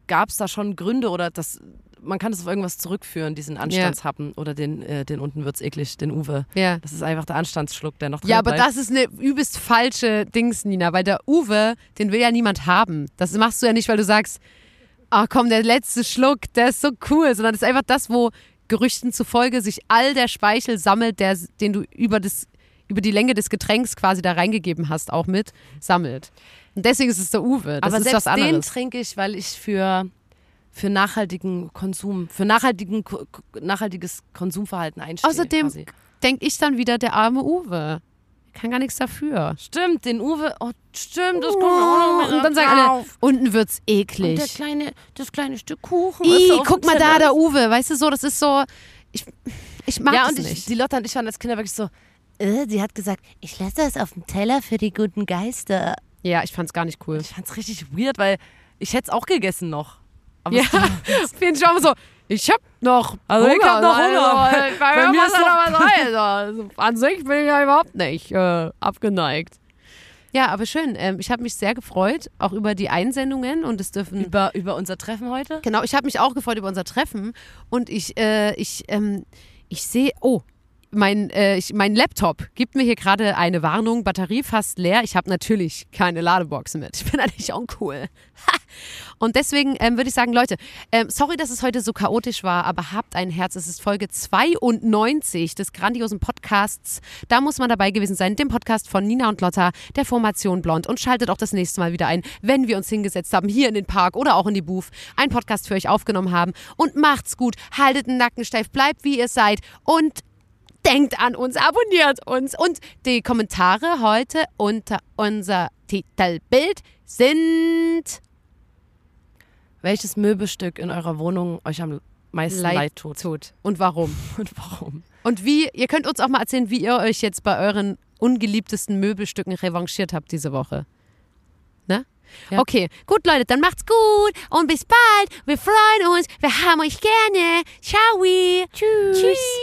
gab es da schon Gründe oder das, man kann es auf irgendwas zurückführen, diesen Anstandshappen oder den, äh, den unten wird's eklig, den Uwe. Ja. Das ist einfach der Anstandsschluck, der noch drin Ja, aber bleibt. das ist eine übelst falsche Dings, Nina, weil der Uwe, den will ja niemand haben. Das machst du ja nicht, weil du sagst, ah komm, der letzte Schluck, der ist so cool, sondern das ist einfach das, wo Gerüchten zufolge sich all der Speichel sammelt, der, den du über, das, über die Länge des Getränks quasi da reingegeben hast, auch mit, sammelt. Und deswegen ist es der Uwe. Das aber ist selbst was den anderes. trinke ich, weil ich für für nachhaltigen Konsum, für nachhaltigen, nachhaltiges Konsumverhalten einstehe. Außerdem denke ich dann wieder, der arme Uwe. Kann gar nichts dafür. Stimmt, den Uwe, oh, stimmt, das kommt auch noch und dann sagen alle, unten wird's Und der eklig. kleine, das kleine Stück Kuchen. Ih, guck mal da, der. Uwe. Weißt du so, das ist so. Ich, ich mag Ja, das und ich, nicht. die Lotta und ich waren als Kinder wirklich so, äh, sie hat gesagt, ich lasse das auf dem Teller für die guten Geister. Ja, ich fand's gar nicht cool. Ich fand's richtig weird, weil ich hätte es auch gegessen noch. Aber Ja, auf jeden Fall so. Ich hab noch Also, ich hab noch Hunger. Also, bei, Bei mir ist noch- was. Also, an sich bin ich ja überhaupt nicht äh, abgeneigt. Ja, aber schön. Ähm, ich habe mich sehr gefreut, auch über die Einsendungen und es dürfen über, über unser Treffen heute. Genau, ich habe mich auch gefreut über unser Treffen und ich, äh, ich, ähm, ich sehe, oh, mein, äh, ich, mein Laptop gibt mir hier gerade eine Warnung, Batterie fast leer. Ich habe natürlich keine Ladebox mit. Ich bin eigentlich uncool. Und deswegen ähm, würde ich sagen, Leute, ähm, sorry, dass es heute so chaotisch war, aber habt ein Herz. Es ist Folge 92 des grandiosen Podcasts. Da muss man dabei gewesen sein, dem Podcast von Nina und Lotta, der Formation Blond. Und schaltet auch das nächste Mal wieder ein, wenn wir uns hingesetzt haben, hier in den Park oder auch in die Booth, einen Podcast für euch aufgenommen haben. Und macht's gut, haltet den Nacken steif, bleibt wie ihr seid und denkt an uns, abonniert uns. Und die Kommentare heute unter unser Titelbild sind Welches Möbelstück in eurer Wohnung euch am meisten leid, tut? tut. Und warum? Und warum? Und wie, ihr könnt uns auch mal erzählen, wie ihr euch jetzt bei euren ungeliebtesten Möbelstücken revanchiert habt diese Woche. Ne? Ja. Okay, gut Leute, dann macht's gut und bis bald. Wir freuen uns, wir haben euch gerne. Ciao. Tschüss. Tschüss.